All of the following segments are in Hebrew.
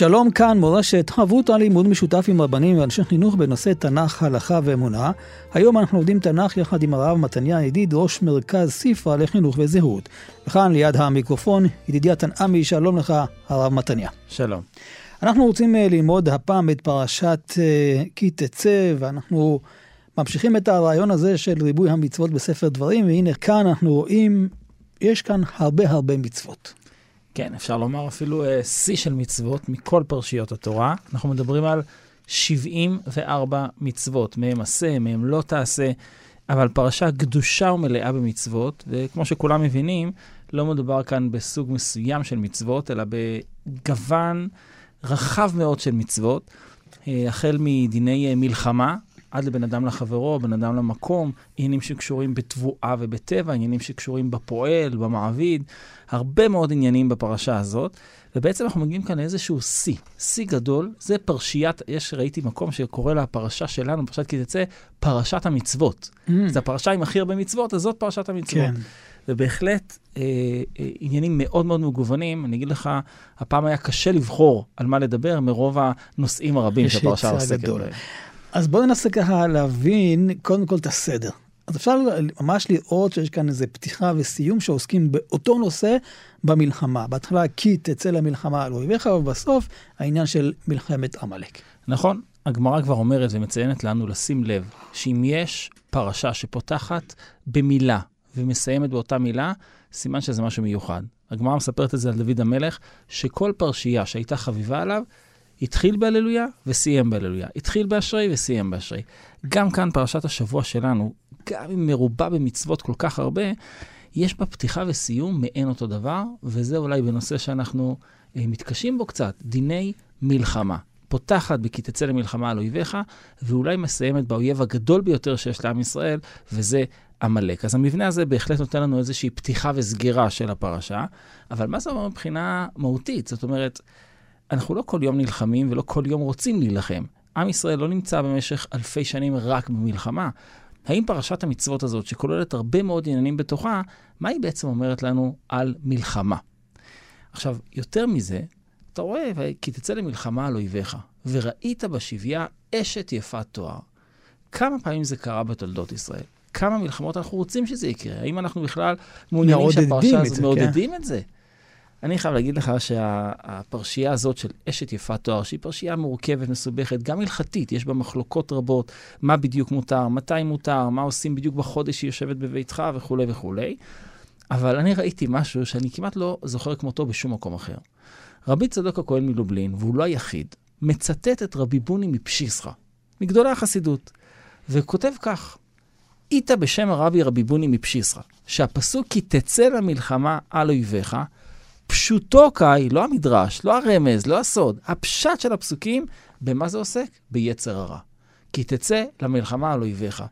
שלום כאן מורשת, חברות על לימוד משותף עם רבנים ואנשי חינוך בנושא תנ"ך, הלכה ואמונה. היום אנחנו לומדים תנ"ך יחד עם הרב מתניה ידיד, ראש מרכז ספרה לחינוך וזהות. וכאן ליד המיקרופון, ידידיה תנעמי, שלום לך, הרב מתניה. שלום. אנחנו רוצים אה, ללמוד הפעם את פרשת אה, כי תצא, ואנחנו ממשיכים את הרעיון הזה של ריבוי המצוות בספר דברים, והנה כאן אנחנו רואים, יש כאן הרבה הרבה מצוות. כן, אפשר לומר אפילו אה, שיא של מצוות מכל פרשיות התורה. אנחנו מדברים על 74 מצוות, מהם עשה, מהם לא תעשה, אבל פרשה גדושה ומלאה במצוות, וכמו שכולם מבינים, לא מדובר כאן בסוג מסוים של מצוות, אלא בגוון רחב מאוד של מצוות, uh, החל מדיני uh, מלחמה, עד לבן אדם לחברו, בן אדם למקום, עניינים שקשורים בתבואה ובטבע, עניינים שקשורים בפועל, במעביד, הרבה מאוד עניינים בפרשה הזאת, ובעצם אנחנו מגיעים כאן לאיזשהו שיא, שיא גדול, זה פרשיית, יש, ראיתי מקום שקורא לה הפרשה שלנו, פרשת כי תצא, פרשת המצוות. Mm. זו הפרשה עם הכי הרבה מצוות, אז זאת פרשת המצוות. כן. ובהחלט אה, אה, עניינים מאוד מאוד מגוונים. אני אגיד לך, הפעם היה קשה לבחור על מה לדבר מרוב הנושאים הרבים שהפרשה עוסקת בהם. אז בואו ננסה ככה להבין קודם כל את הסדר. אז אפשר ממש לראות שיש כאן איזה פתיחה וסיום שעוסקים באותו נושא במלחמה. בהתחלה כי תצא למלחמה על אויביך, ובסוף העניין של מלחמת עמלק. נכון, הגמרא כבר אומרת ומציינת לנו לשים לב שאם יש פרשה שפותחת במילה ומסיימת באותה מילה, סימן שזה משהו מיוחד. הגמרא מספרת את זה על דוד המלך, שכל פרשייה שהייתה חביבה עליו, התחיל בהללויה וסיים בהללויה. התחיל באשרי וסיים באשרי. גם כאן פרשת השבוע שלנו, גם אם מרובה במצוות כל כך הרבה, יש בה פתיחה וסיום מעין אותו דבר, וזה אולי בנושא שאנחנו אה, מתקשים בו קצת, דיני מלחמה. פותחת בכי תצא למלחמה על אויביך, ואולי מסיימת באויב הגדול ביותר שיש לעם ישראל, וזה עמלק. אז המבנה הזה בהחלט נותן לנו איזושהי פתיחה וסגירה של הפרשה, אבל מה זה אומר מבחינה מהותית? זאת אומרת, אנחנו לא כל יום נלחמים ולא כל יום רוצים להילחם. עם ישראל לא נמצא במשך אלפי שנים רק במלחמה. האם פרשת המצוות הזאת, שכוללת הרבה מאוד עניינים בתוכה, מה היא בעצם אומרת לנו על מלחמה? עכשיו, יותר מזה, אתה רואה, כי תצא למלחמה על אויביך, וראית בשביה אשת יפת תואר. כמה פעמים זה קרה בתולדות ישראל? כמה מלחמות אנחנו רוצים שזה יקרה? האם אנחנו בכלל מעוניינים שהפרשה הזאת מעודדים כן. את זה? אני חייב להגיד לך שהפרשייה הזאת של אשת יפת תואר, שהיא פרשייה מורכבת, מסובכת, גם הלכתית, יש בה מחלוקות רבות, מה בדיוק מותר, מתי מותר, מה עושים בדיוק בחודש שהיא יושבת בביתך וכולי וכולי. אבל אני ראיתי משהו שאני כמעט לא זוכר כמותו בשום מקום אחר. רבי צדוק הכהן מלובלין, והוא לא היחיד, מצטט את רבי בוני מפשיסחה, מגדולי החסידות, וכותב כך: איתה בשם הרבי רבי בוני מפשיסחה, שהפסוק כי תצא למלחמה על אויביך, פשוטו קאי, לא המדרש, לא הרמז, לא הסוד, הפשט של הפסוקים, במה זה עוסק? ביצר הרע. כי תצא למלחמה על אויביך.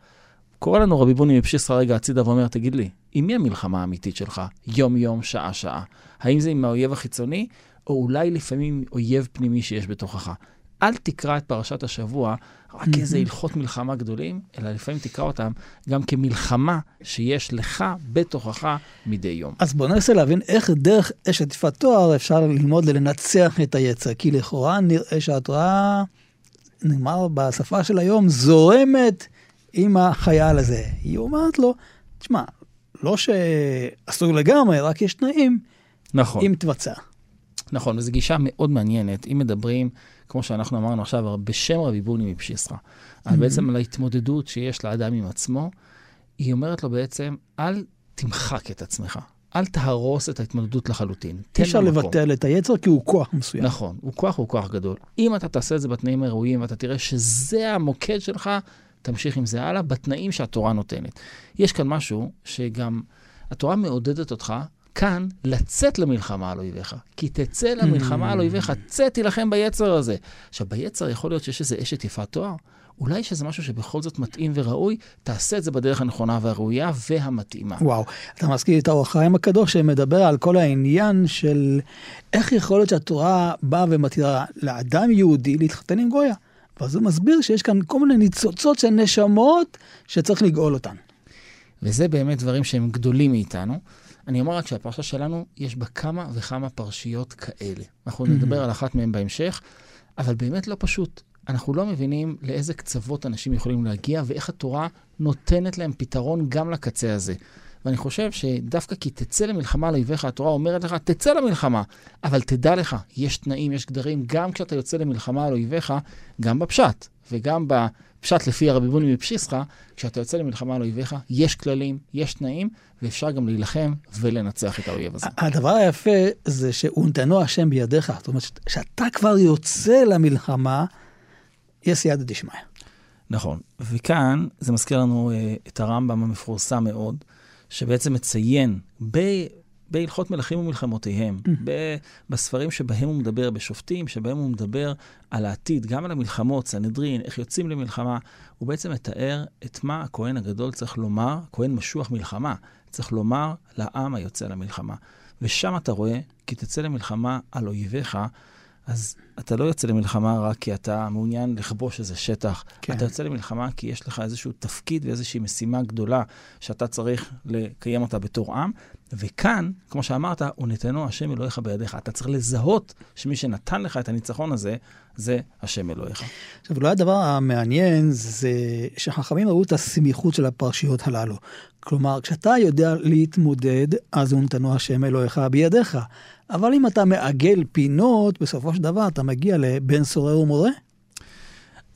קורא לנו רבי בוני מפשיסחה רגע הצידה ואומר, תגיד לי, עם מי המלחמה האמיתית שלך? יום-יום, שעה-שעה. האם זה עם האויב החיצוני, או אולי לפעמים אויב פנימי שיש בתוכך? אל תקרא את פרשת השבוע רק כאיזה הלכות מלחמה גדולים, אלא לפעמים תקרא אותם גם כמלחמה שיש לך בתוכך מדי יום. אז בוא ננסה להבין איך דרך אשת יפת תואר אפשר ללמוד לנצח את היצר, כי לכאורה נראה שהתורה, נאמר בשפה של היום, זורמת עם החייל הזה. היא אומרת לו, תשמע, לא שאסור לגמרי, רק יש תנאים, נכון. אם תבצע. נכון, וזו גישה מאוד מעניינת. אם מדברים כמו שאנחנו אמרנו עכשיו, בשם רבי בוני מפשיסחה, mm-hmm. בעצם על ההתמודדות שיש לאדם עם עצמו, היא אומרת לו בעצם, אל תמחק את עצמך. אל תהרוס את ההתמודדות לחלוטין. אי אפשר לבטל את היצר כי הוא כוח מסוים. נכון, הוא כוח, הוא כוח גדול. אם אתה תעשה את זה בתנאים הראויים ואתה תראה שזה המוקד שלך, תמשיך עם זה הלאה בתנאים שהתורה נותנת. יש כאן משהו שגם התורה מעודדת אותך כאן, לצאת למלחמה על אויביך. כי תצא למלחמה על אויביך, צא תילחם ביצר הזה. עכשיו, ביצר יכול להיות שיש איזה אשת יפת תואר. אולי יש איזה משהו שבכל זאת מתאים וראוי, תעשה את זה בדרך הנכונה והראויה והמתאימה. וואו, אתה מזכיר את האור החיים הקדוש שמדבר על כל העניין של איך יכול להיות שהתורה באה ומתירה לאדם יהודי להתחתן עם גויה. ואז הוא מסביר שיש כאן כל מיני ניצוצות של נשמות שצריך לגאול אותן. וזה באמת דברים שהם גדולים מאיתנו. אני אומר רק שהפרשה שלנו, יש בה כמה וכמה פרשיות כאלה. אנחנו נדבר על אחת מהן בהמשך, אבל באמת לא פשוט. אנחנו לא מבינים לאיזה קצוות אנשים יכולים להגיע ואיך התורה נותנת להם פתרון גם לקצה הזה. ואני חושב שדווקא כי תצא למלחמה על אויביך, התורה אומרת לך, תצא למלחמה, אבל תדע לך, יש תנאים, יש גדרים, גם כשאתה יוצא למלחמה על אויביך, גם בפשט, וגם בפשט לפי הרבי בוני מפשיסחה, כשאתה יוצא למלחמה על אויביך, יש כללים, יש תנאים, ואפשר גם להילחם ולנצח את האויב הזה. הדבר היפה זה שהונתנו השם בידיך. זאת אומרת, כשאתה כבר יוצא למלחמה, יש סייעתא דשמיא. נכון, וכאן זה מזכיר לנו uh, את הרמב"ם המפורסם מאוד, שבעצם מציין ב... בהלכות מלכים ומלחמותיהם, mm. בספרים שבהם הוא מדבר, בשופטים, שבהם הוא מדבר על העתיד, גם על המלחמות, סנהדרין, איך יוצאים למלחמה, הוא בעצם מתאר את מה הכהן הגדול צריך לומר, כהן משוח מלחמה, צריך לומר לעם היוצא למלחמה. ושם אתה רואה, כי תצא למלחמה על אויביך, אז אתה לא יוצא למלחמה רק כי אתה מעוניין לכבוש איזה שטח. כן. אתה יוצא למלחמה כי יש לך איזשהו תפקיד ואיזושהי משימה גדולה שאתה צריך לקיים אותה בתור עם. וכאן, כמו שאמרת, הוא נתנו השם אלוהיך בידיך. אתה צריך לזהות שמי שנתן לך את הניצחון הזה, זה השם אלוהיך. עכשיו, אולי הדבר המעניין זה שחכמים ראו את הסמיכות של הפרשיות הללו. כלומר, כשאתה יודע להתמודד, אז הוא נתנו השם אלוהיך בידיך. אבל אם אתה מעגל פינות, בסופו של דבר אתה מגיע לבן סורר ומורה.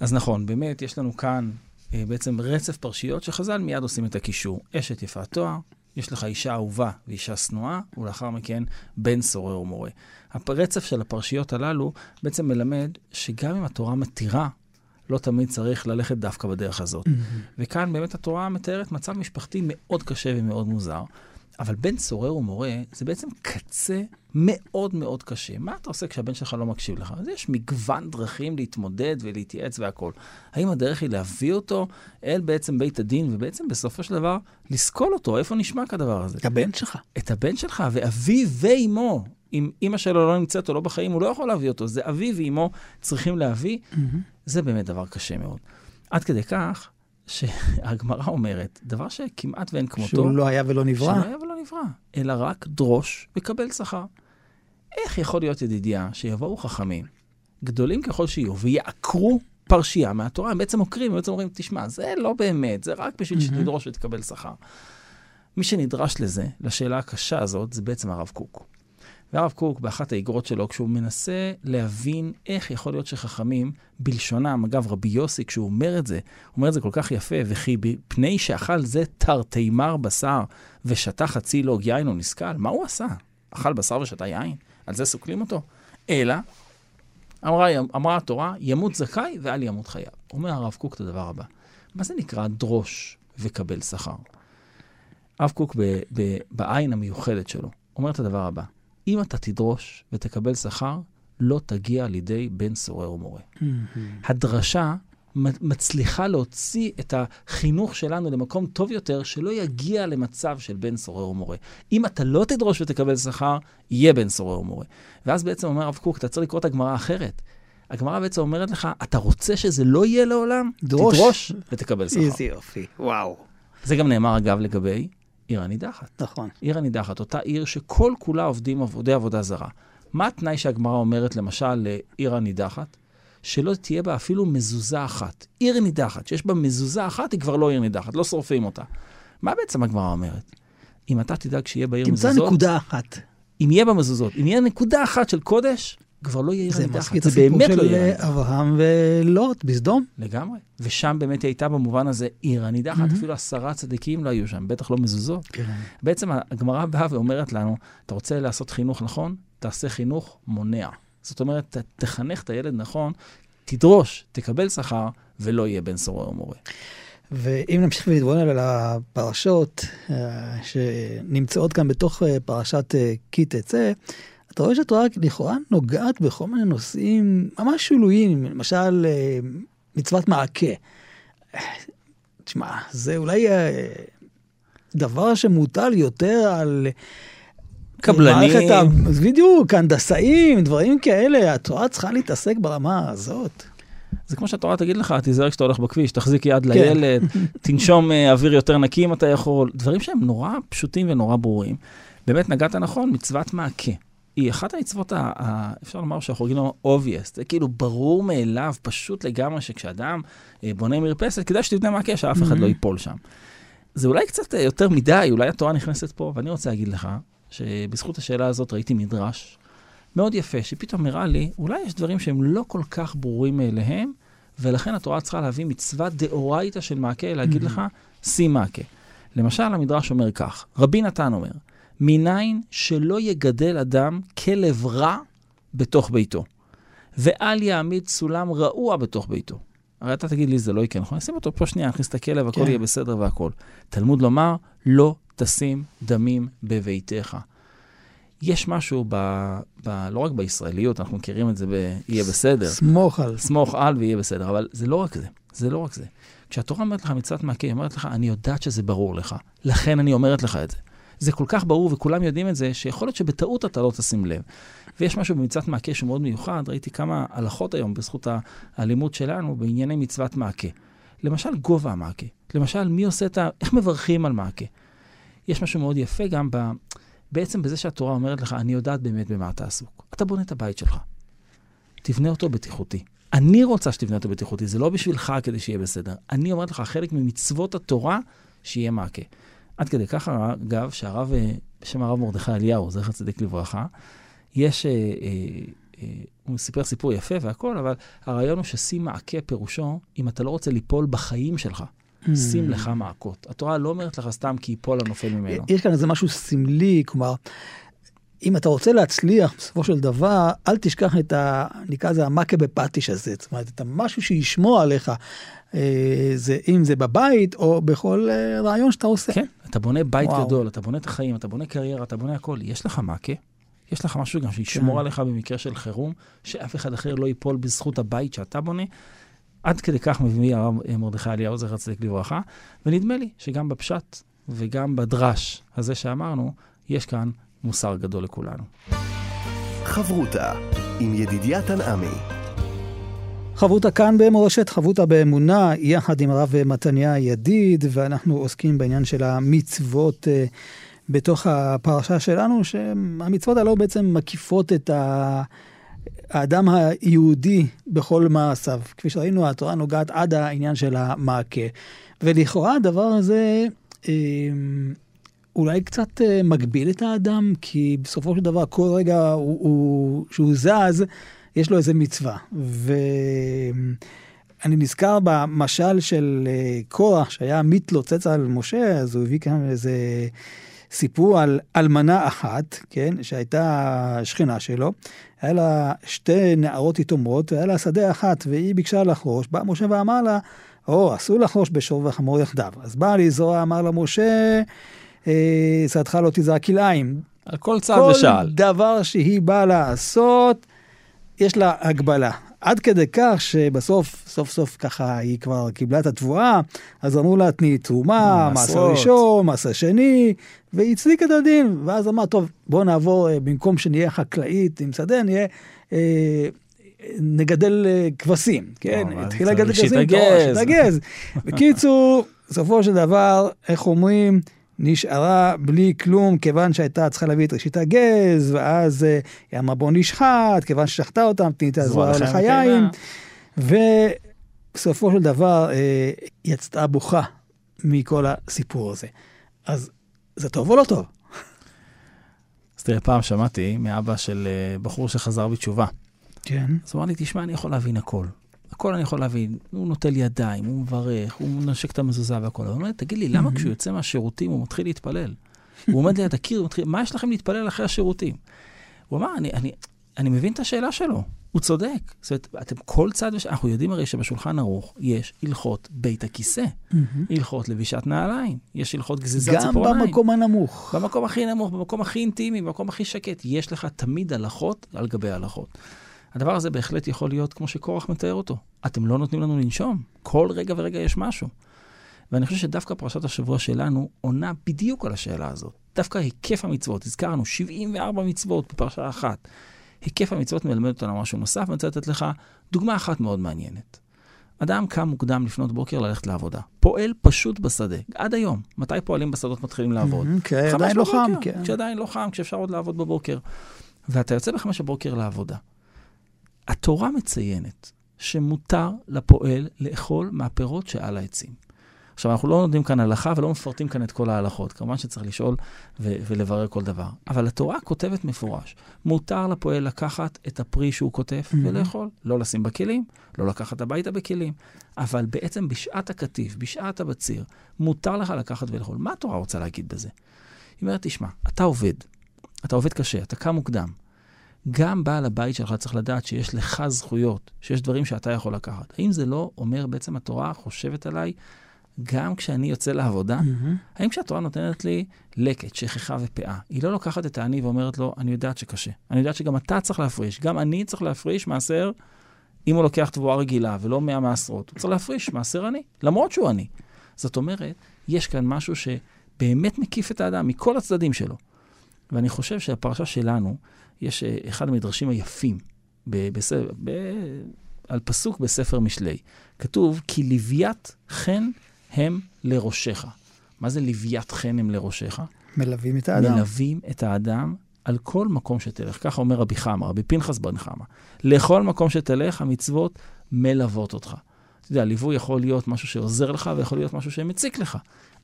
אז נכון, באמת, יש לנו כאן אה, בעצם רצף פרשיות שחז"ל מיד עושים את הקישור. אשת יפת תואר, יש לך אישה אהובה ואישה שנואה, ולאחר מכן בן סורר ומורה. הרצף של הפרשיות הללו בעצם מלמד שגם אם התורה מתירה, לא תמיד צריך ללכת דווקא בדרך הזאת. Mm-hmm. וכאן באמת התורה מתארת מצב משפחתי מאוד קשה ומאוד מוזר. אבל בן סורר ומורה זה בעצם קצה מאוד מאוד קשה. מה אתה עושה כשהבן שלך לא מקשיב לך? אז יש מגוון דרכים להתמודד ולהתייעץ והכול. האם הדרך היא להביא אותו אל בעצם בית הדין, ובעצם בסופו של דבר לסקול אותו? איפה נשמע כדבר הזה? את הבן שלך. את הבן שלך, ואביו ואימו. אם אימא שלו לא נמצאת או לא בחיים, הוא לא יכול להביא אותו. זה אביו ואימו צריכים להביא. Mm-hmm. זה באמת דבר קשה מאוד. עד כדי כך שהגמרא אומרת, דבר שכמעט ואין כמותו. שהוא לא היה ולא נברא. שהוא לא היה ולא נברא, אלא רק דרוש וקבל שכר. איך יכול להיות, ידידיה, שיבואו חכמים, גדולים ככל שיהיו, ויעקרו פרשייה מהתורה? הם בעצם עוקרים, הם בעצם אומרים, תשמע, זה לא באמת, זה רק בשביל שתדרוש ותקבל שכר. מי שנדרש לזה, לשאלה הקשה הזאת, זה בעצם הרב קוק. והרב קוק, באחת האיגרות שלו, כשהוא מנסה להבין איך יכול להיות שחכמים, בלשונם, אגב, רבי יוסי, כשהוא אומר את זה, הוא אומר את זה כל כך יפה, וכי בפני שאכל זה תרתי מר בשר, ושתה חצי לוג יין או נסכל, מה הוא עשה? אכל בשר ושתה יין? על זה סוקלים אותו? אלא, אמרה, אמרה התורה, ימות זכאי ואל ימות חייו. אומר הרב קוק את הדבר הבא, מה זה נקרא דרוש וקבל שכר? הרב קוק ב, ב, בעין המיוחדת שלו אומר את הדבר הבא, אם אתה תדרוש ותקבל שכר, לא תגיע לידי בן סורר ומורה. הדרשה מצליחה להוציא את החינוך שלנו למקום טוב יותר, שלא יגיע למצב של בן סורר ומורה. אם אתה לא תדרוש ותקבל שכר, יהיה בן סורר ומורה. ואז בעצם אומר הרב קוק, אתה צריך לקרוא את הגמרא אחרת. הגמרא בעצם אומרת לך, אתה רוצה שזה לא יהיה לעולם? דרוש. תדרוש ותקבל שכר. איזה יופי, וואו. זה גם נאמר, אגב, לגבי עיר הנידחת. נכון. עיר הנידחת, אותה עיר שכל כולה עובדים עבודי עבודה זרה. מה התנאי שהגמרא אומרת, למשל, לעיר הנידחת? שלא תהיה בה אפילו מזוזה אחת. עיר נידחת, שיש בה מזוזה אחת, היא כבר לא עיר נידחת, לא שורפים אותה. מה בעצם הגמרא אומרת? אם אתה תדאג שיהיה בעיר מזוזות... תמצא נקודה אחת. אם יהיה בה מזוזות, אם יהיה נקודה אחת של קודש, כבר לא יהיה עיר הנידחת. זה מזכיר את הסיפור של אה, אברהם ולוט בסדום. לגמרי. ושם באמת היא הייתה במובן הזה עיר הנידחת, mm-hmm. אפילו עשרה צדיקים לא היו שם, בטח לא מזוזות. כן. בעצם הגמרא באה ואומרת לנו, אתה רוצה לעשות חינוך נכון? תעשה חינוך מונע. זאת אומרת, תחנך את הילד נכון, תדרוש, תקבל שכר, ולא יהיה בן סורר ומורה. ואם נמשיך ולהתבונן על הפרשות אה, שנמצאות כאן בתוך אה, פרשת כי תצא, אתה רואה שהתורה לכאורה נוגעת בכל מיני נושאים ממש שוליים, למשל מצוות מעקה. תשמע, זה אולי דבר שמוטל יותר על... קבלנים. ה... בדיוק, הנדסאים, דברים כאלה, התורה צריכה להתעסק ברמה הזאת. זה כמו שהתורה תגיד לך, תיזהר כשאתה הולך בכביש, תחזיק יד כן. לילד, תנשום אה, אוויר יותר נקי אם אתה יכול, דברים שהם נורא פשוטים ונורא ברורים. באמת נגעת נכון, מצוות מעקה. היא אחת המצוות, ה, ה, אפשר לומר שאנחנו רגילים לומר obvious, זה כאילו ברור מאליו, פשוט לגמרי, שכשאדם אה, בונה מרפסת, כדאי שתבנה מעקה, שאף אחד לא ייפול שם. זה אולי קצת אה, יותר מדי, אולי התורה נכנסת פה, ואני רוצה להגיד לך, שבזכות השאלה הזאת ראיתי מדרש מאוד יפה, שפתאום נראה לי, אולי יש דברים שהם לא כל כך ברורים מאליהם, ולכן התורה צריכה להביא מצווה דאורייתא של מעקה, להגיד mm-hmm. לך, שים מעקה. למשל, המדרש אומר כך, רבי נתן אומר, מניין שלא יגדל אדם כלב רע בתוך ביתו, ואל יעמיד סולם רעוע בתוך ביתו. הרי אתה תגיד לי, זה לא יקרה, נכון? נשים אותו פה שנייה, נכניס את הכלב, הכל כן. יהיה בסדר והכל. תלמוד לומר, לא תשים דמים בביתך. יש משהו, ב, ב, לא רק בישראליות, אנחנו מכירים את זה ב"יהיה בסדר". סמוך על. סמוך על ויהיה בסדר, אבל זה לא רק זה, זה לא רק זה. כשהתורה אומרת לך מצוות מעקה, היא אומרת לך, אני יודעת שזה ברור לך, לכן אני אומרת לך את זה. זה כל כך ברור וכולם יודעים את זה, שיכול להיות שבטעות אתה לא תשים לב. ויש משהו במצוות מעקה שהוא מאוד מיוחד, ראיתי כמה הלכות היום בזכות הלימוד שלנו בענייני מצוות מעקה. למשל, גובה המעקה. למשל, מי עושה את ה... איך מברכים על מעקה? יש משהו מאוד יפה גם ב... בעצם בזה שהתורה אומרת לך, אני יודעת באמת במה אתה עסוק. אתה בונה את הבית שלך. תבנה אותו בטיחותי. אני רוצה שתבנה אותו בטיחותי, זה לא בשבילך כדי שיהיה בסדר. אני אומרת לך, חלק ממצוות התורה, שיהיה מעקה. עד כדי ככה, אגב, שהרב, אה, בשם הרב מרדכי אליהו, זכר צדיק לברכה, יש, אה, אה, אה, הוא סיפר סיפור יפה והכל, אבל הרעיון הוא ששים מעקה פירושו, אם אתה לא רוצה ליפול בחיים שלך. Mm. שים לך מעקות. התורה לא אומרת לך סתם כי יפול הנופל ממנו. יש כאן איזה משהו סמלי, כלומר, אם אתה רוצה להצליח בסופו של דבר, אל תשכח את ה... נקרא לזה המכה בפטיש הזה. זאת אומרת, את המשהו שישמור עליך. אה, זה, אם זה בבית או בכל אה, רעיון שאתה עושה. כן, אתה בונה בית וואו. גדול, אתה בונה את החיים, אתה בונה קריירה, אתה בונה הכל. יש לך מכה, יש לך משהו גם שישמור כן. עליך במקרה של חירום, שאף אחד אחר לא ייפול בזכות הבית שאתה בונה. עד כדי כך מביא הרב מרדכי אליהו, זכר צדיק לברכה, ונדמה לי שגם בפשט וגם בדרש הזה שאמרנו, יש כאן מוסר גדול לכולנו. חברותה עם ידידיה תנעמי. חברותה כאן במורשת, חברותה באמונה, יחד עם הרב מתניה ידיד, ואנחנו עוסקים בעניין של המצוות uh, בתוך הפרשה שלנו, שהמצוות הללו בעצם מקיפות את ה... האדם היהודי בכל מעשיו. כפי שראינו, התורה נוגעת עד העניין של המעקה. ולכאורה הדבר הזה אה, אולי קצת אה, מגביל את האדם, כי בסופו של דבר כל רגע הוא, הוא, שהוא זז, יש לו איזה מצווה. ואני נזכר במשל של אה, קורח, שהיה מתלוצץ על משה, אז הוא הביא כאן איזה... סיפרו על אלמנה אחת, כן, שהייתה שכנה שלו, היה לה שתי נערות יתומות, והיה לה שדה אחת, והיא ביקשה לחרוש, בא משה ואמר לה, או, אסור לחרוש בשור וחמור יחדיו. אז בא לזרוע, אמר לה משה, שדך לא תזרע כלאיים. על כל צעד ושאל. כל דבר שהיא באה לעשות, יש לה הגבלה. עד כדי כך שבסוף, סוף סוף ככה היא כבר קיבלה את התבואה, אז אמרו לה, תני תרומה, מעשר ראשון, מעשר שני, והיא הצדיקה את הדין. ואז אמרה, טוב, בואו נעבור, אה, במקום שנהיה חקלאית עם שדה, נהיה... אה, נגדל אה, כבשים, כן? התחילה לגדל כבשים, שיתגז. בקיצור, בסופו של דבר, איך אומרים, נשארה בלי כלום, כיוון שהייתה צריכה להביא את ראשית הגז, ואז היא אמרה בוא נשחט, כיוון ששחטה אותם, את הזרוע לחיים. ובסופו של דבר אה, יצאה בוכה מכל הסיפור הזה. אז זה טוב או לא טוב? אז תראה, פעם שמעתי מאבא של אה, בחור שחזר בתשובה. כן. אז הוא אמר לי, תשמע, אני יכול להבין הכל. הכל אני יכול להבין, הוא נוטל ידיים, הוא מברך, הוא מנשק את המזוזה והכל. הוא אומר, תגיד לי, למה כשהוא יוצא מהשירותים הוא מתחיל להתפלל? הוא עומד ליד הקיר, הוא מתחיל, מה יש לכם להתפלל אחרי השירותים? הוא אמר, אני, אני, אני מבין את השאלה שלו. הוא צודק. זאת אומרת, אתם כל צד, וש... אנחנו יודעים הרי שבשולחן ערוך יש הלכות בית הכיסא, הלכות לבישת נעליים, יש הלכות גזיזת גם ציפורניים. במקום הנמוך. במקום הכי נמוך, במקום הכי אינטימי, במקום הכי שקט, יש לך תמיד הלכות על גבי הלכות. הדבר הזה בהחלט יכול להיות כמו שקורח מתאר אותו. אתם לא נותנים לנו לנשום. כל רגע ורגע יש משהו. ואני חושב שדווקא פרשת השבוע שלנו עונה בדיוק על השאלה הזאת. דווקא היקף המצוות, הזכרנו 74 מצוות בפרשה אחת. היקף המצוות מלמד אותנו משהו נוסף, ואני רוצה לתת לך דוגמה אחת מאוד מעניינת. אדם קם מוקדם לפנות בוקר ללכת לעבודה. פועל פשוט בשדה, עד היום. מתי פועלים בשדות מתחילים לעבוד? Mhm, כי חמש עדיין לא חם, כן. כשעדיין לא חם, כשאפשר עוד לעבוד בבוקר. ואתה יוצא בחמש בבוקר לעבודה. התורה מציינת שמותר לפועל לאכול מהפירות שעל העצים. עכשיו, אנחנו לא נותנים כאן הלכה ולא מפרטים כאן את כל ההלכות. כמובן שצריך לשאול ו- ולברר כל דבר. אבל התורה כותבת מפורש, מותר לפועל לקחת את הפרי שהוא כותב Mhm. ולאכול. לא לשים בכלים, לא לקחת הביתה בכלים. אבל בעצם בשעת הקטיף, בשעת הבציר, מותר לך לקחת ולאכול. מה התורה רוצה להגיד בזה? היא אומרת, תשמע, אתה עובד, אתה עובד קשה, אתה קם מוקדם. גם בעל הבית שלך צריך לדעת שיש לך זכויות, שיש דברים שאתה יכול לקחת. האם זה לא אומר, בעצם התורה חושבת עליי, גם כשאני יוצא לעבודה, מהמם. האם כשהתורה נותנת לי לקט, שכחה ופאה, היא לא לוקחת את העני ואומרת לו, אני יודעת שקשה. אני יודעת שגם אתה צריך להפריש, גם אני צריך להפריש מעשר, אם הוא לוקח תבואה רגילה ולא מאה מעשרות, הוא צריך להפריש מעשר עני, למרות שהוא עני. זאת אומרת, יש כאן משהו שבאמת מקיף את האדם, מכל הצדדים שלו. ואני חושב שהפרשה שלנו, יש אה, אחד המדרשים היפים, ב- בס... ב... על פסוק בספר משלי. כתוב, כי לוויית חן הם לראשך. מה זה לוויית חן הם לראשך? מלווים את האדם. מלווים את האדם על כל מקום שתלך. ככה אומר רבי חמא, רבי פנחס בן חמא. לכל מקום שתלך, המצוות מלוות אותך. אתה יודע, ליווי יכול להיות משהו שעוזר לך ויכול להיות משהו שמציק לך.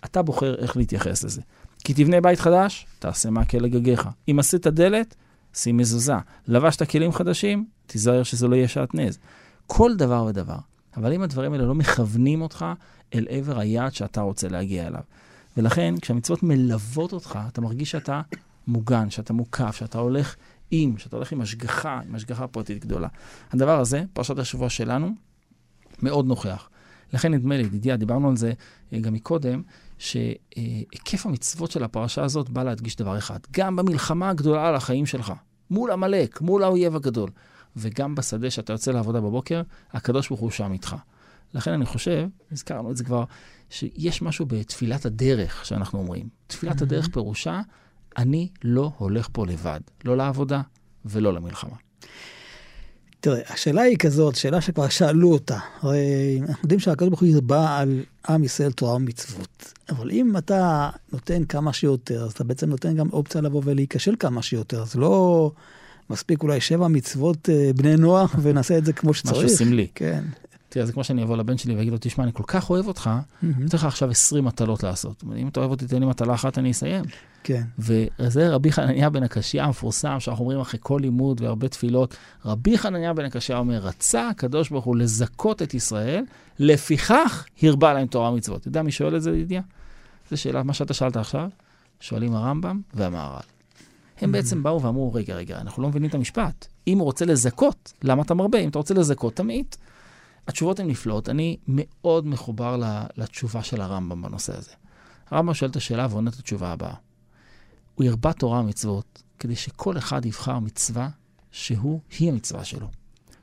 אתה בוחר איך להתייחס לזה. כי תבנה בית חדש, תעשה מעקה לגגיך. אם עשית דלת, שים מזוזה. לבשת כלים חדשים, תיזהר שזה לא יהיה שעטנז. כל דבר ודבר. אבל אם הדברים האלה לא מכוונים אותך אל עבר היעד שאתה רוצה להגיע אליו. ולכן, כשהמצוות מלוות אותך, אתה מרגיש שאתה מוגן, שאתה מוקף, שאתה הולך עם, שאתה הולך עם השגחה, עם השגחה פרטית גדולה. הדבר הזה, פרשת השבוע שלנו, מאוד נוכח. לכן נדמה לי, ידידיה, דיברנו על זה אה, גם מקודם, שהיקף המצוות של הפרשה הזאת בא להדגיש דבר אחד. גם במלחמה הגדולה על החיים שלך, מול עמלק, מול האויב הגדול, וגם בשדה שאתה יוצא לעבודה בבוקר, הקדוש ברוך הוא שם איתך. לכן אני חושב, הזכרנו את זה כבר, שיש משהו בתפילת הדרך שאנחנו אומרים. תפילת הדרך פירושה, אני לא הולך פה לבד, לא לעבודה ולא למלחמה. תראה, השאלה היא כזאת, שאלה שכבר שאלו אותה. הרי אנחנו יודעים שהקדוש ברוך הוא ירבה על עם ישראל תורה ומצוות. אבל אם אתה נותן כמה שיותר, אז אתה בעצם נותן גם אופציה לבוא ולהיכשל כמה שיותר. זה לא מספיק אולי שבע מצוות אה, בני נוח ונעשה את זה כמו שצריך. משהו סמלי. כן. תראה, זה כמו שאני אבוא לבן שלי ואגיד לו, תשמע, אני כל כך אוהב אותך, אני אתן לך עכשיו 20 מטלות לעשות. אם אתה אוהב אותי, תן לי מטלה אחת, אני אסיים. כן. וזה רבי חנניה בן הקשיא המפורסם, שאנחנו אומרים אחרי כל לימוד והרבה תפילות, רבי חנניה בן הקשיא אומר, רצה הקדוש ברוך הוא לזכות את ישראל, לפיכך הרבה להם תורה ומצוות. אתה יודע מי שואל את זה, ידידיה? זו שאלה, מה שאתה שאלת עכשיו, שואלים הרמב"ם והמהר"ל. הם בעצם באו ואמרו, רגע, רגע, אנחנו לא מבינים את המשפט. אם הוא רוצה לזכות, למה אתה מרבה? אם אתה רוצה לזכות, תמעיט. התשובות הן נפלאות. אני מאוד מחובר לתשובה של הרמב"ם בנושא הזה. הרמב"ם שואל את השאלה ועונה את התשובה הבאה. הוא הרבה תורה ומצוות כדי שכל אחד יבחר מצווה שהוא, היא המצווה שלו.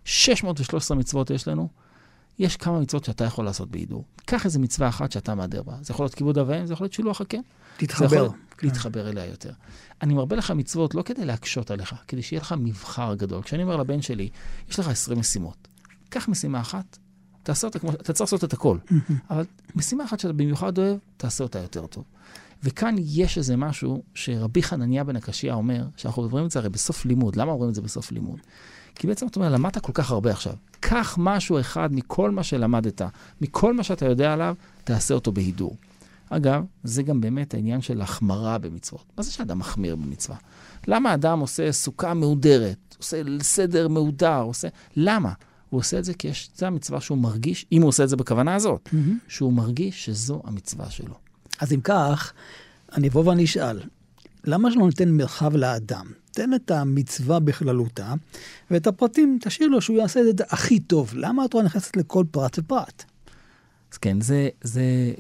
613 מצוות יש לנו, יש כמה מצוות שאתה יכול לעשות בהידור. קח איזה מצווה אחת שאתה מהדר בה. זה יכול להיות כיבוד אב ואם, זה יכול להיות שילוח הקן. תתחבר. כן. להתחבר אליה יותר. אני מרבה לך מצוות לא כדי להקשות עליך, כדי שיהיה לך מבחר גדול. כשאני אומר לבן שלי, יש לך 20 משימות, קח משימה אחת, תעשה אותה כמו, אתה צריך לעשות את הכל, אבל משימה אחת שאתה במיוחד אוהב, תעשה אותה יותר טוב. וכאן יש איזה משהו שרבי חנניה בן הקשיא אומר, שאנחנו עוברים את זה הרי בסוף לימוד. למה אומרים את זה בסוף לימוד? כי בעצם אתה אומר, למדת כל כך הרבה עכשיו. קח משהו אחד מכל מה שלמדת, מכל מה שאתה יודע עליו, תעשה אותו בהידור. אגב, זה גם באמת העניין של החמרה במצוות. מה זה שאדם מחמיר במצווה? למה אדם עושה סוכה מהודרת, עושה סדר מהודר, עושה... למה? הוא עושה את זה כי יש, זה המצווה שהוא מרגיש, אם הוא עושה את זה בכוונה הזאת, מהמם. שהוא מרגיש שזו המצווה שלו. אז אם כך, אני אבוא ואני אשאל, למה שלא ניתן מרחב לאדם? תן את המצווה בכללותה, ואת הפרטים תשאיר לו שהוא יעשה את זה הכי טוב. למה התורה נכנסת לכל פרט ופרט? אז כן, זו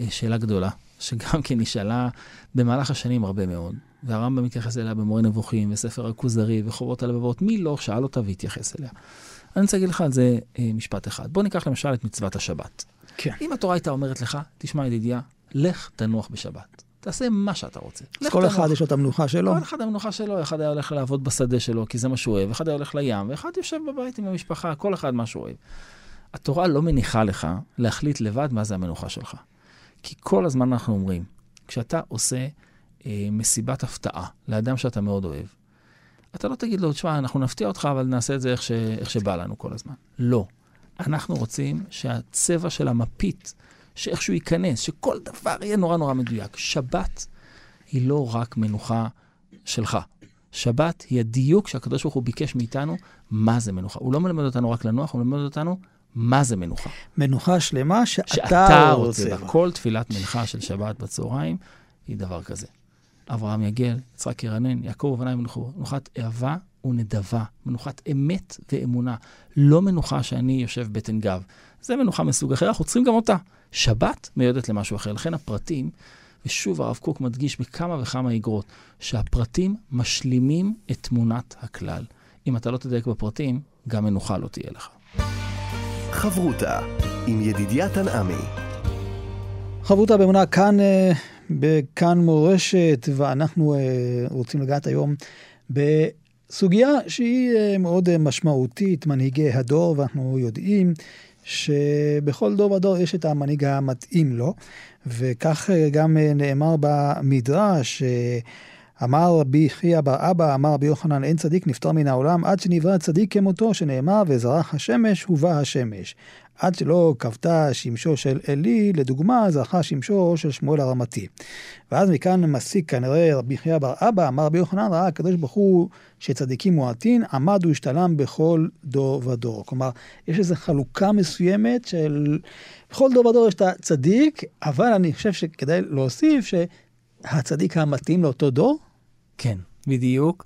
שאלה גדולה, שגם כן נשאלה במהלך השנים הרבה מאוד. והרמב"ם מתייחס אליה במורה נבוכים, וספר הכוזרי, וחובות הלבבות. מי לא שאל אותה והתייחס אליה? אני רוצה להגיד לך על זה אה, משפט אחד. בוא ניקח למשל את מצוות השבת. כן. אם התורה הייתה אומרת לך, תשמע ידידיה, לך תנוח בשבת. תעשה מה שאתה רוצה. אז כל אחד יש לו את המנוחה שלו. כל אחד המנוחה שלו, אחד היה הולך לעבוד בשדה שלו, כי זה מה שהוא אוהב, אחד היה הולך לים, ואחד יושב בבית עם המשפחה, כל אחד מה שהוא אוהב. התורה לא מניחה לך להחליט לבד מה זה המנוחה שלך. כי כל הזמן אנחנו אומרים, כשאתה עושה אה, מסיבת הפתעה לאדם שאתה מאוד אוהב, אתה לא תגיד לו, תשמע, אנחנו נפתיע אותך, אבל נעשה את זה איך, ש... איך שבא לנו כל הזמן. לא. אנחנו רוצים שהצבע של המפית, שאיכשהו ייכנס, שכל דבר יהיה נורא נורא מדויק. שבת היא לא רק מנוחה שלך. שבת היא הדיוק שהקדוש ברוך הוא ביקש מאיתנו מה זה מנוחה. הוא לא מלמד אותנו רק לנוח, הוא מלמד אותנו מה זה מנוחה. מנוחה שלמה שאתה, שאתה רוצה. רוצה. בה. כל תפילת מנחה של שבת בצהריים היא דבר כזה. אברהם יגל, יצחק ירנן, יעקב ובניי מנוחו. מנוחת אהבה ונדבה, מנוחת אמת ואמונה. לא מנוחה שאני יושב בטן גב. זה מנוחה מסוג אחר, אנחנו צריכים גם אותה. שבת מיועדת למשהו אחר. לכן הפרטים, ושוב הרב קוק מדגיש בכמה וכמה איגרות, שהפרטים משלימים את תמונת הכלל. אם אתה לא תדייק בפרטים, גם מנוחה לא תהיה לך. חברותה עם ידידיה תנעמי. חברותה באמונה כאן, אה, בכאן מורשת, ואנחנו אה, רוצים לגעת היום בסוגיה שהיא אה, מאוד אה, משמעותית, מנהיגי הדור, ואנחנו יודעים שבכל דור ודור יש את המנהיג המתאים לו, וכך גם נאמר במדרש, אמר רבי חייא בר אבא, אמר רבי יוחנן, אין צדיק נפטר מן העולם עד שנברא צדיק כמותו, שנאמר, וזרח השמש ובא השמש. עד שלא כבתה שמשו של עלי, לדוגמה, זרחה שמשו של שמואל הרמתי. ואז מכאן מסיק כנראה רבי חייא בר אבא, אמר רבי יוחנן, ראה הקדוש ברוך הוא שצדיקים מועטין, עמד והשתלם בכל דור ודור. כלומר, יש איזו חלוקה מסוימת של... בכל דור ודור יש את הצדיק, אבל אני חושב שכדאי להוסיף שהצדיק המתאים לאותו דור, כן, בדיוק.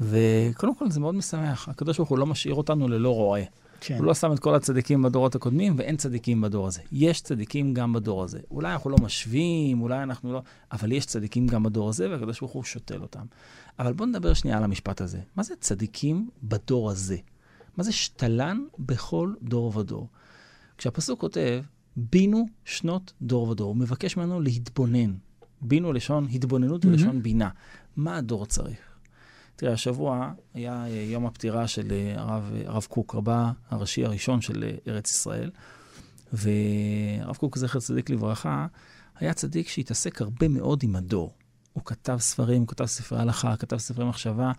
וקודם כל זה מאוד משמח. הקדוש ברוך הוא לא משאיר אותנו ללא רועה. כן. הוא לא שם את כל הצדיקים בדורות הקודמים, ואין צדיקים בדור הזה. יש צדיקים גם בדור הזה. אולי אנחנו לא משווים, אולי אנחנו לא... אבל יש צדיקים גם בדור הזה, והקדוש ברוך הוא שותל אותם. אבל בואו נדבר שנייה על המשפט הזה. מה זה צדיקים בדור הזה? מה זה שתלן בכל דור ודור? כשהפסוק כותב, בינו שנות דור ודור, הוא מבקש ממנו להתבונן. בינו לשון התבוננות ולשון בינה. מה הדור צריך? תראה, השבוע היה אה, יום הפטירה של אה, הרב, אה, הרב קוק, רבה הראשי הראשון של ארץ ישראל. והרב קוק, זכר צדיק לברכה, היה צדיק שהתעסק הרבה מאוד עם הדור. הוא כתב ספרים, הוא כתב ספרי הלכה, כתב ספרי מחשבה,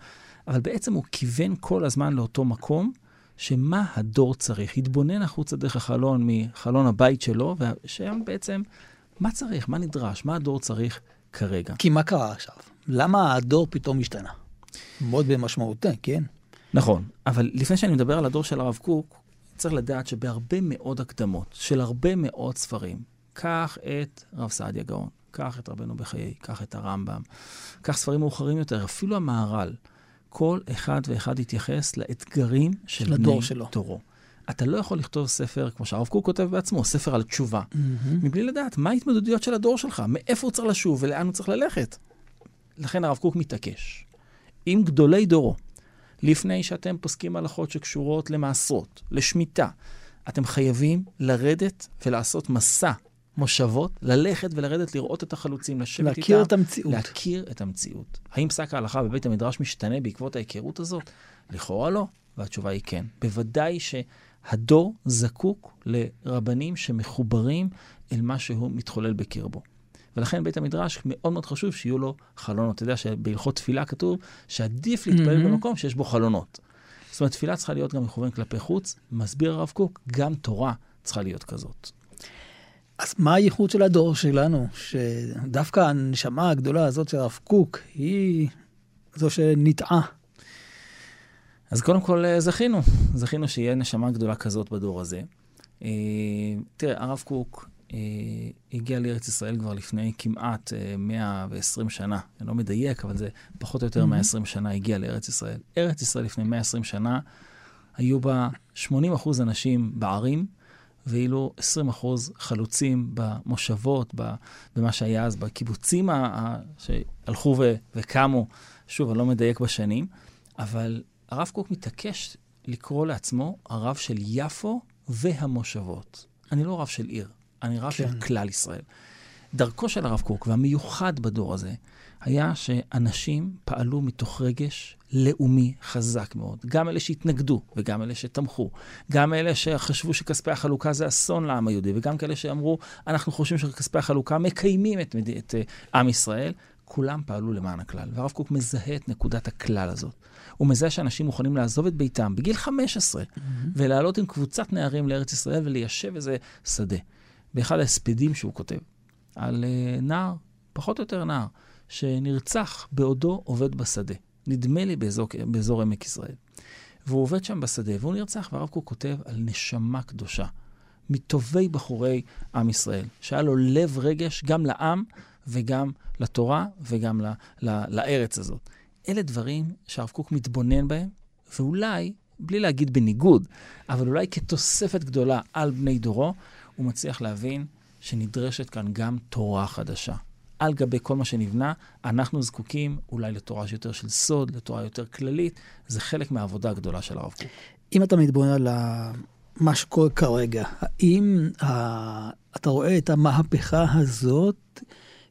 אבל בעצם הוא כיוון כל הזמן לאותו מקום, שמה הדור צריך. התבונן החוצה דרך החלון, מחלון הבית שלו, ושם בעצם, מה צריך, מה נדרש, מה הדור צריך כרגע. כי מה קרה עכשיו? למה הדור פתאום השתנה? מאוד משמעותי, כן? נכון, אבל לפני שאני מדבר על הדור של הרב קוק, צריך לדעת שבהרבה מאוד הקדמות של הרבה מאוד ספרים, קח את רב סעדיה גאון, קח את רבנו בחיי, קח את הרמב"ם, קח ספרים מאוחרים יותר, אפילו המהר"ל, כל אחד ואחד יתייחס לאתגרים של, של בני הדור שלו. דורו. אתה לא יכול לכתוב ספר, כמו שהרב קוק כותב בעצמו, ספר על תשובה, Mm-hmm. מבלי לדעת מה ההתמודדויות של הדור שלך, מאיפה הוא צריך לשוב ולאן הוא צריך ללכת. לכן הרב קוק מתעקש. עם גדולי דורו, לפני שאתם פוסקים הלכות שקשורות למעשרות, לשמיטה, אתם חייבים לרדת ולעשות מסע מושבות, ללכת ולרדת לראות את החלוצים, לשבת איתם. להכיר את המציאות. להכיר את המציאות. האם פסק ההלכה בבית המדרש משתנה בעקבות ההיכרות הזאת? לכאורה לא, והתשובה היא כן. בוודאי שהדור זקוק לרבנים שמחוברים אל מה שהוא מתחולל בקרבו. ולכן בית המדרש מאוד מאוד חשוב שיהיו לו חלונות. אתה יודע שבהלכות תפילה כתוב שעדיף להתפלל מהמם. במקום שיש בו חלונות. זאת אומרת, תפילה צריכה להיות גם מכוון כלפי חוץ. מסביר הרב קוק, גם תורה צריכה להיות כזאת. אז מה הייחוד של הדור שלנו? שדווקא הנשמה הגדולה הזאת של הרב קוק, היא זו שניטעה. אז קודם כל אה, זכינו, זכינו שיהיה נשמה גדולה כזאת בדור הזה. אה, תראה, הרב קוק הגיע לארץ ישראל כבר לפני כמעט 120 שנה. אני לא מדייק, אבל זה פחות או יותר Mhm. 120 שנה הגיע לארץ ישראל. ארץ ישראל לפני 120 שנה, היו בה 80 אחוז אנשים בערים, ואילו 20 אחוז חלוצים במושבות, במה שהיה אז, בקיבוצים שהלכו וקמו. שוב, אני לא מדייק בשנים, אבל הרב קוק מתעקש לקרוא לעצמו הרב של יפו והמושבות. אני לא רב של עיר, אני רב כן. של כלל ישראל. דרכו של הרב קוק, והמיוחד בדור הזה, היה שאנשים פעלו מתוך רגש לאומי חזק מאוד. גם אלה שהתנגדו וגם אלה שתמכו. גם אלה שחשבו שכספי החלוקה זה אסון לעם היהודי, וגם כאלה שאמרו, אנחנו חושבים שכספי החלוקה מקיימים את, מד... את uh, עם ישראל. כולם פעלו למען הכלל. והרב קוק מזהה את נקודת הכלל הזאת. הוא מזהה שאנשים מוכנים לעזוב את ביתם בגיל 15 ולעלות עם קבוצת נערים לארץ ישראל וליישב איזה שדה. באחד ההספדים שהוא כותב, על uh, נער, פחות או יותר נער, שנרצח בעודו עובד בשדה. נדמה לי באזור, באזור עמק יזרעאל. והוא עובד שם בשדה, והוא נרצח, והרב קוק כותב על נשמה קדושה, מטובי בחורי עם ישראל, שהיה לו לב רגש גם לעם וגם לתורה וגם ל, ל, לארץ הזאת. אלה דברים שהרב קוק מתבונן בהם, ואולי, בלי להגיד בניגוד, אבל אולי כתוספת גדולה על בני דורו, הוא מצליח להבין שנדרשת כאן גם תורה חדשה. על גבי כל מה שנבנה, אנחנו זקוקים אולי לתורה יותר של סוד, לתורה יותר כללית. זה חלק מהעבודה הגדולה של הרב קוק. אם אתה מתבונן על מה שקורה כרגע, האם ה- אתה רואה את המהפכה הזאת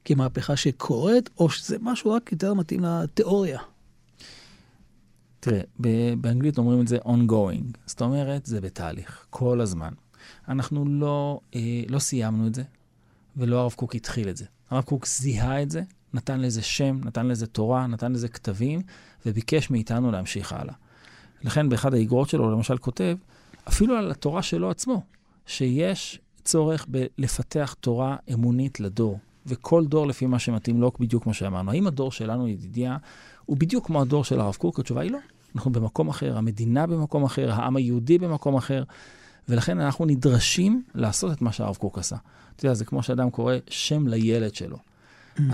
כמהפכה שקורית, או שזה משהו רק יותר מתאים לתיאוריה? תראה, באנגלית אומרים את זה ongoing, זאת אומרת, זה בתהליך, כל הזמן. אנחנו לא, אה, לא סיימנו את זה, ולא הרב קוק התחיל את זה. הרב קוק זיהה את זה, נתן לזה שם, נתן לזה תורה, נתן לזה כתבים, וביקש מאיתנו להמשיך הלאה. לכן באחד האגרות שלו, למשל, כותב, אפילו על התורה שלו עצמו, שיש צורך בלפתח תורה אמונית לדור, וכל דור לפי מה שמתאים לו, בדיוק כמו שאמרנו. האם הדור שלנו, ידידיה, הוא בדיוק כמו הדור של הרב קוק? התשובה היא לא. אנחנו במקום אחר, המדינה במקום אחר, העם היהודי במקום אחר, ולכן אנחנו נדרשים לעשות את מה שהרב קוק עשה. אתה יודע, זה כמו שאדם קורא שם לילד שלו.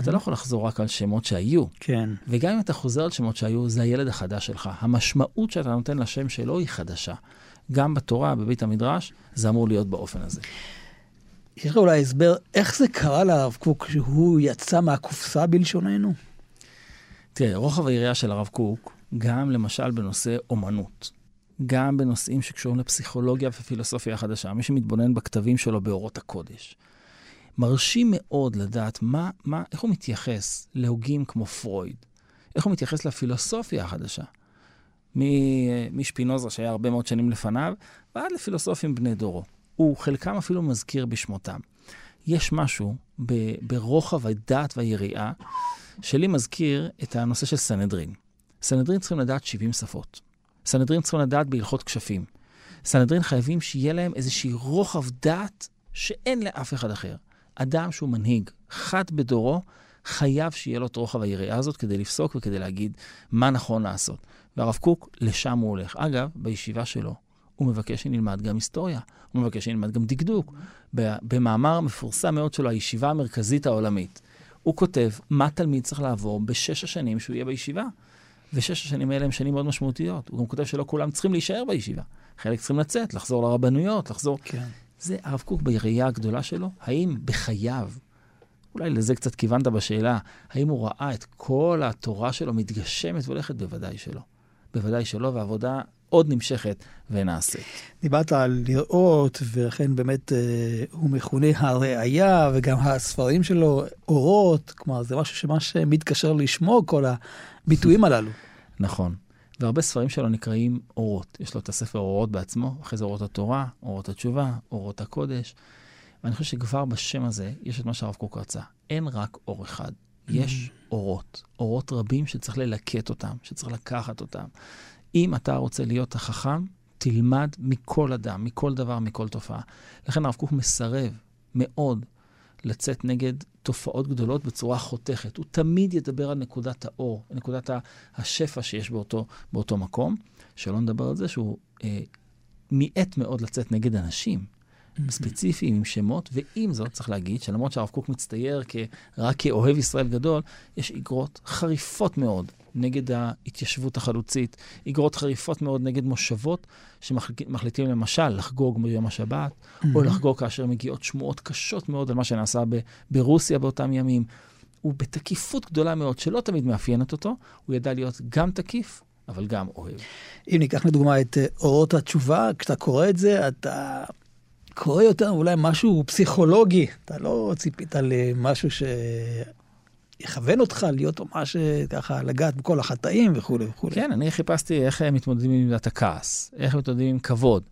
אתה לא יכול לחזור רק על שמות שהיו, כן. וגם אם אתה חוזר על שמות שהיו, זה הילד החדש שלך. המשמעות שאתה נותן לשם שלו היא חדשה. גם בתורה, בבית המדרש, זה אמור להיות באופן הזה. יש לך אולי הסבר איך זה קרה לרב קוק שהוא יצא מהקופסה בלשוננו? תראה, רוחב היריעה של הרב קוק, גם למשל בנושא אומנות, גם בנושאים שקשורים לפסיכולוגיה ופילוסופיה החדשה, מי שמתבונן בכתבים שלו באורות הקודש, מרשים מאוד לדעת מה, מה, איך הוא מתייחס להוגים כמו פרויד, איך הוא מתייחס לפילוסופיה החדשה, משפינוזה שהיה הרבה מאוד שנים לפניו, ועד לפילוסופים בני דורו. הוא חלקם אפילו מזכיר בשמותם. יש משהו ב- ברוחב הדעת והיריעה שלי מזכיר את הנושא של סנהדרין. סנהדרין צריכים לדעת 70 שפות. סנהדרין צריכים לדעת בהלכות כשפים. סנהדרין חייבים שיהיה להם איזושהי רוחב דעת שאין לאף אחד אחר. אדם שהוא מנהיג, חד בדורו, חייב שיהיה לו את רוחב היריעה הזאת כדי לפסוק וכדי להגיד מה נכון לעשות. והרב קוק, לשם הוא הולך. אגב, בישיבה שלו, הוא מבקש שנלמד גם היסטוריה, הוא מבקש שנלמד גם דקדוק. במאמר מפורסם מאוד שלו, הישיבה המרכזית העולמית, הוא כותב מה תלמיד צריך לעבור בשש השנים שהוא יהיה בישיבה. ושש השנים האלה הם שנים מאוד משמעותיות. הוא גם כותב שלא כולם צריכים להישאר בישיבה. חלק צריכים לצאת, לחזור לרבנויות, לחזור... כן. זה הרב קוק בראייה הגדולה שלו, האם בחייו, אולי לזה קצת כיוונת בשאלה, האם הוא ראה את כל התורה שלו מתגשמת והולכת? בוודאי שלא. בוודאי שלא, והעבודה עוד נמשכת ונעשית. דיברת על לראות, ולכן באמת אה, הוא מכונה הראייה, וגם הספרים שלו אורות, כלומר זה משהו שממש מתקשר לשמו, כל הביטויים הללו. נכון. והרבה ספרים שלו נקראים אורות. יש לו את הספר אורות בעצמו, אחרי זה אורות התורה, אורות התשובה, אורות הקודש. ואני חושב שכבר בשם הזה יש את מה שהרב קוק רצה. אין רק אור אחד, יש אורות. אורות רבים שצריך ללקט אותם, שצריך לקחת אותם. אם אתה רוצה להיות החכם, תלמד מכל אדם, מכל דבר, מכל תופעה. לכן הרב קוק מסרב מאוד לצאת נגד תופעות גדולות בצורה חותכת. הוא תמיד ידבר על נקודת האור, נקודת השפע שיש באותו, באותו מקום. שלא נדבר על זה שהוא אה, מיעט מאוד לצאת נגד אנשים. ספציפיים עם שמות, ועם זאת, צריך להגיד שלמרות שהרב קוק מצטייר רק כאוהב ישראל גדול, יש איגרות חריפות מאוד נגד ההתיישבות החלוצית, איגרות חריפות מאוד נגד מושבות שמחליטים למשל לחגוג ביום השבת, או לחגוג כאשר מגיעות שמועות קשות מאוד על מה שנעשה ב- ברוסיה באותם ימים. הוא בתקיפות גדולה מאוד, שלא תמיד מאפיינת אותו, הוא ידע להיות גם תקיף, אבל גם אוהב. אם ניקח לדוגמה את אה, אורות התשובה, כשאתה קורא את זה, אתה קורא יותר אולי משהו פסיכולוגי. אתה לא ציפית למשהו שיכוון אותך להיות ממש אה, ככה לגעת בכל החטאים וכולי וכולי. כן, אני חיפשתי איך הם מתמודדים עם מידת הכעס, איך מתמודדים עם כבוד.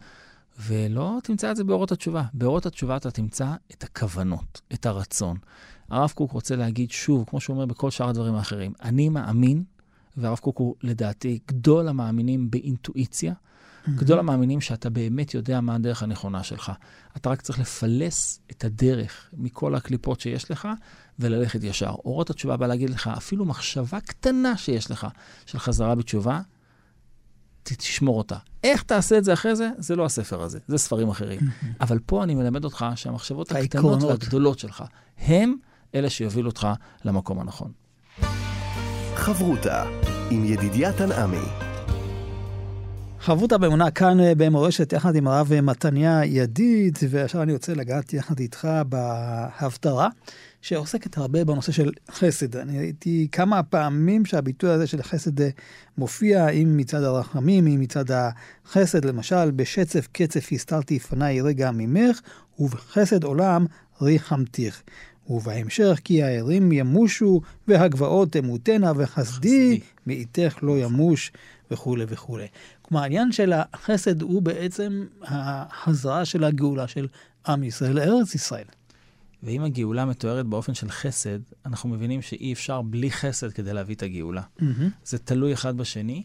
ולא תמצא את זה באורות התשובה. באורות התשובה אתה תמצא את הכוונות, את הרצון. הרב קוק רוצה להגיד שוב, כמו שהוא אומר בכל שאר הדברים האחרים, אני מאמין, והרב קוק הוא לדעתי גדול המאמינים באינטואיציה. גדול המאמינים שאתה באמת יודע מה הדרך הנכונה שלך. אתה רק צריך לפלס את הדרך מכל הקליפות שיש לך וללכת ישר. אורות התשובה בא להגיד לך, אפילו מחשבה קטנה שיש לך של חזרה בתשובה, תשמור אותה. איך תעשה את זה אחרי זה? זה לא הספר הזה, זה ספרים אחרים. Mm-hmm. אבל פה אני מלמד אותך שהמחשבות הקטנות והגדולות שלך, הם אלה שיובילו אותך למקום הנכון. חברותה עם ידידיה תנעמי. חברותה באמונה כאן אה, במורשת יחד עם הרב מתניה ידיד, ועכשיו אני רוצה לגעת יחד איתך בהפטרה, שעוסקת הרבה בנושא של חסד. אני ראיתי כמה פעמים שהביטוי הזה של חסד אה, מופיע, אם מצד הרחמים, אם מצד החסד, למשל, בשצף קצף הסתרתי פניי רגע ממך, ובחסד עולם ריחמתיך. ובהמשך כי הערים ימושו והגבעות תמותנה וחסדי מאיתך לא ימוש וכולי וכולי. כלומר, העניין של החסד הוא בעצם החזרה של הגאולה של עם ישראל לארץ ישראל. ואם הגאולה מתוארת באופן של חסד, אנחנו מבינים שאי אפשר בלי חסד כדי להביא את הגאולה. Mm-hmm. זה תלוי אחד בשני.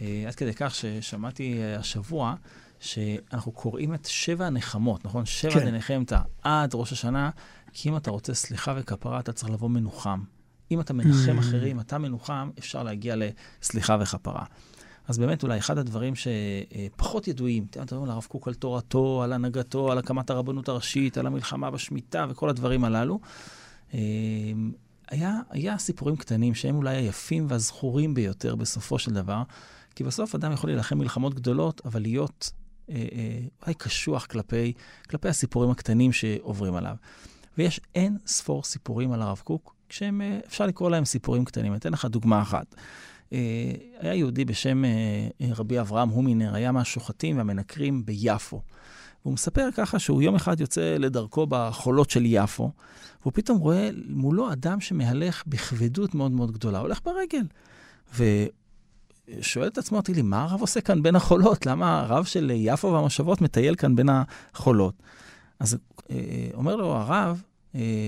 אה, עד כדי כך ששמעתי אה, השבוע שאנחנו קוראים את שבע הנחמות, נכון? שבע כן. דנחמתא עד ראש השנה, כי אם אתה רוצה סליחה וכפרה, אתה צריך לבוא מנוחם. אם אתה מנחם mm. אחרים, אתה מנוחם, אפשר להגיע לסליחה וכפרה. אז באמת אולי אחד הדברים שפחות ידועים, אתם מדברים על הרב קוק על תורתו, על הנהגתו, על הקמת הרבנות הראשית, על המלחמה בשמיטה וכל הדברים הללו, אה, היה, היה סיפורים קטנים שהם אולי היפים והזכורים ביותר בסופו של דבר, כי בסוף אדם יכול להילחם מלחמות גדולות, אבל להיות אה, אה, אולי קשוח כלפי, כלפי הסיפורים הקטנים שעוברים עליו. ויש אין ספור סיפורים על הרב קוק, שהם, אה, אפשר לקרוא להם סיפורים קטנים. אתן לך דוגמה אחת. אה, היה יהודי בשם אה, רבי אברהם הומינר, היה מהשוחטים והמנקרים ביפו. והוא מספר ככה שהוא יום אחד יוצא לדרכו בחולות של יפו, והוא פתאום רואה מולו אדם שמהלך בכבדות מאוד מאוד גדולה, הולך ברגל. ושואל את עצמו, אמרתי לי, מה הרב עושה כאן בין החולות? למה הרב של יפו והמושבות מטייל כאן בין החולות? אז אומר לו הרב,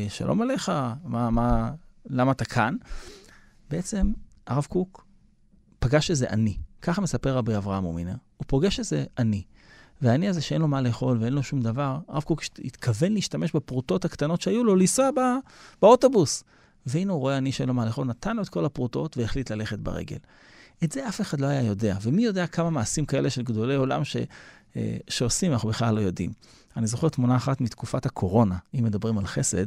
שלום עליך, מה, מה, למה אתה כאן? בעצם הרב קוק פגש איזה אני. ככה מספר רבי אברהם אומינר. הוא פוגש איזה אני. והאני הזה שאין לו מה לאכול ואין לו שום דבר, הרב קוק התכוון להשתמש בפרוטות הקטנות שהיו לו, לנסוע בא, באוטובוס. והנה הוא רואה אני שאין לו מה לאכול, נתן לו את כל הפרוטות והחליט ללכת ברגל. את זה אף אחד לא היה יודע, ומי יודע כמה מעשים כאלה של גדולי עולם ש, אה, שעושים, אנחנו בכלל לא יודעים. אני זוכר תמונה אחת מתקופת הקורונה, אם מדברים על חסד,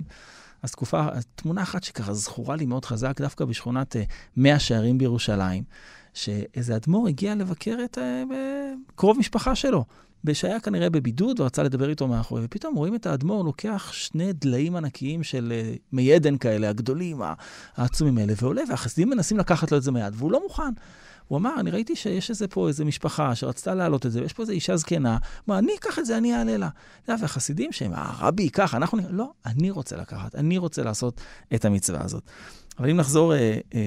אז תקופה, תמונה אחת שככה זכורה לי מאוד חזק, דווקא בשכונת אה, מאה שערים בירושלים, שאיזה אדמו"ר הגיע לבקר את אה, קרוב משפחה שלו, שהיה כנראה בבידוד ורצה לדבר איתו מאחורי, ופתאום רואים את האדמו"ר לוקח שני דליים ענקיים של מי עדן כאלה, הגדולים, העצומים האלה, ועולה, והחסידים מנסים לקחת לו את זה מיד, והוא לא מוכן. הוא אמר, אני ראיתי שיש איזה פה איזה משפחה שרצתה להעלות את זה, ויש פה איזה אישה זקנה, מה, אני אקח את זה, אני אעלה לה. והחסידים שהם, הרבי ייקח, אנחנו... לא, אני רוצה לקחת, אני רוצה לעשות את המצווה הזאת. אבל אם נחזור אה, אה,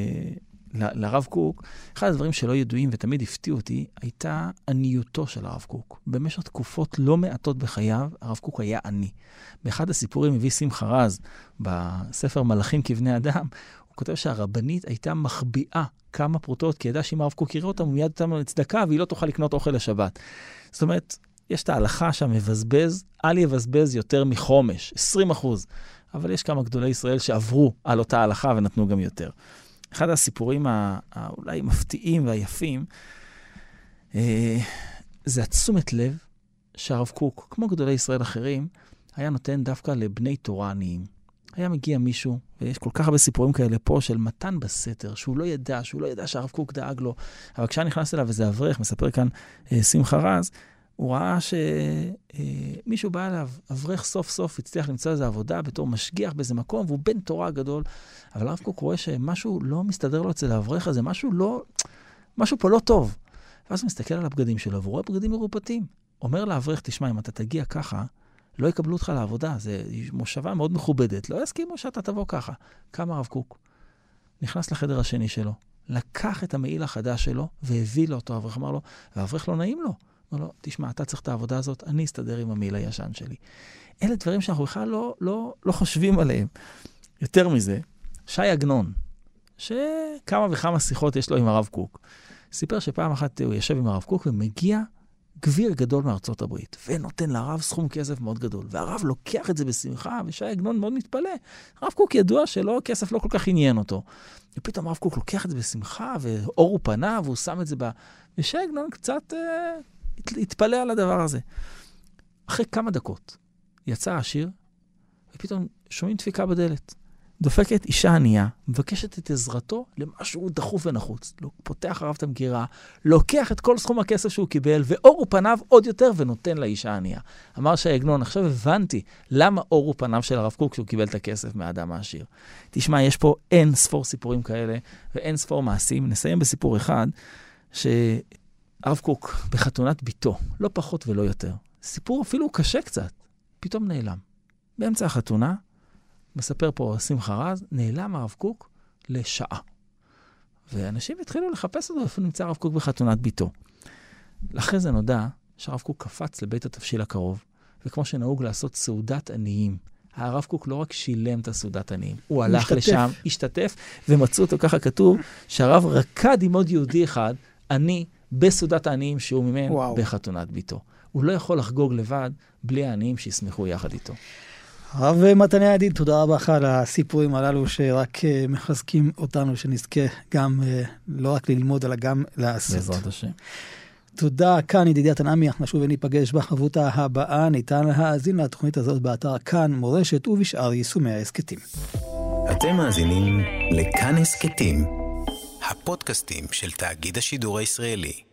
ל, לרב קוק, אחד הדברים שלא ידועים ותמיד הפתיעו אותי, הייתה עניותו של הרב קוק. במשך תקופות לא מעטות בחייו, הרב קוק היה עני. באחד הסיפורים הביא שמחה רז, בספר מלאכים כבני אדם, כותב שהרבנית הייתה מחביאה כמה פרוטות, כי ידע שאם הרב קוק יראה אותם, הוא מיד לו לצדקה, והיא לא תוכל לקנות אוכל לשבת. זאת אומרת, יש את ההלכה שהמבזבז, אל יבזבז יותר מחומש, 20 אחוז. אבל יש כמה גדולי ישראל שעברו על אותה הלכה ונתנו גם יותר. אחד הסיפורים האולי מפתיעים והיפים, אה, זה התשומת לב שהרב קוק, כמו גדולי ישראל אחרים, היה נותן דווקא לבני תורה עניים. היה מגיע מישהו, ויש כל כך הרבה סיפורים כאלה פה, של מתן בסתר, שהוא לא ידע, שהוא לא ידע שהרב קוק דאג לו. אבל כשהיה נכנס אליו איזה אברך, מספר כאן אה, שמחה רז, הוא ראה שמישהו אה, בא אליו, אברך סוף סוף הצליח למצוא איזה עבודה בתור משגיח באיזה מקום, והוא בן תורה גדול. אבל הרב קוק רואה שמשהו לא מסתדר לו אצל האברך הזה, משהו לא, משהו פה לא טוב. ואז הוא מסתכל על הבגדים שלו, והוא רואה בגדים מרופטים. אומר לאברך, תשמע, אם אתה תגיע ככה, לא יקבלו אותך לעבודה, זו מושבה מאוד מכובדת, לא יסכימו שאתה תבוא ככה. קם הרב קוק, נכנס לחדר השני שלו, לקח את המעיל החדש שלו והביא לו אותו, אברך אמר לו, והאברך לא נעים לו. אמר לו, תשמע, אתה צריך את העבודה הזאת, אני אסתדר עם המעיל הישן שלי. אלה דברים שאנחנו בכלל לא, לא, לא חושבים עליהם. יותר מזה, שי עגנון, שכמה וכמה שיחות יש לו עם הרב קוק, סיפר שפעם אחת הוא יושב עם הרב קוק ומגיע גביר גדול מארצות הברית, ונותן לרב סכום כסף מאוד גדול. והרב לוקח את זה בשמחה, ושי עגנון מאוד מתפלא. הרב קוק ידוע שלא, כסף לא כל כך עניין אותו. ופתאום הרב קוק לוקח את זה בשמחה, ואור הוא פניו, והוא שם את זה ב... ושי עגנון קצת אה, התפלא על הדבר הזה. אחרי כמה דקות יצא השיר, ופתאום שומעים דפיקה בדלת. דופקת אישה ענייה, מבקשת את עזרתו למשהו דחוף ונחוץ. לא, פותח הרב את המגירה, לוקח את כל סכום הכסף שהוא קיבל, ואור הוא פניו עוד יותר ונותן לאישה הענייה. אמר שי עגנון, עכשיו הבנתי למה אור הוא פניו של הרב קוק כשהוא קיבל את הכסף מהאדם העשיר. תשמע, יש פה אין ספור סיפורים כאלה ואין ספור מעשים. נסיים בסיפור אחד, שהרב קוק בחתונת ביתו, לא פחות ולא יותר, סיפור אפילו קשה קצת, פתאום נעלם. באמצע החתונה, מספר פה שמחה רז, נעלם הרב קוק לשעה. ואנשים התחילו לחפש אותו איפה נמצא הרב קוק בחתונת ביתו. אחרי זה נודע שהרב קוק קפץ לבית התבשיל הקרוב, וכמו שנהוג לעשות סעודת עניים, הרב קוק לא רק שילם את הסעודת עניים, הוא הלך משתתף. לשם, השתתף, ומצאו אותו, ככה כתוב, שהרב רקד עם עוד יהודי אחד, עני, בסעודת העניים שהוא מימן. בחתונת ביתו. הוא לא יכול לחגוג לבד בלי העניים שישמחו יחד איתו. הרב מתניה ידיד, תודה רבה לך על הסיפורים הללו שרק אה, מחזקים אותנו, שנזכה גם אה, לא רק ללמוד, אלא גם לעשות. בעזרת השם. תודה, כאן ידידי התנעמי, אנחנו נשוב וניפגש בחברותה הבאה. ניתן להאזין לתוכנית הזאת באתר כאן מורשת ובשאר יישומי ההסכתים. אתם מאזינים לכאן הסכתים, הפודקאסטים של תאגיד השידור הישראלי.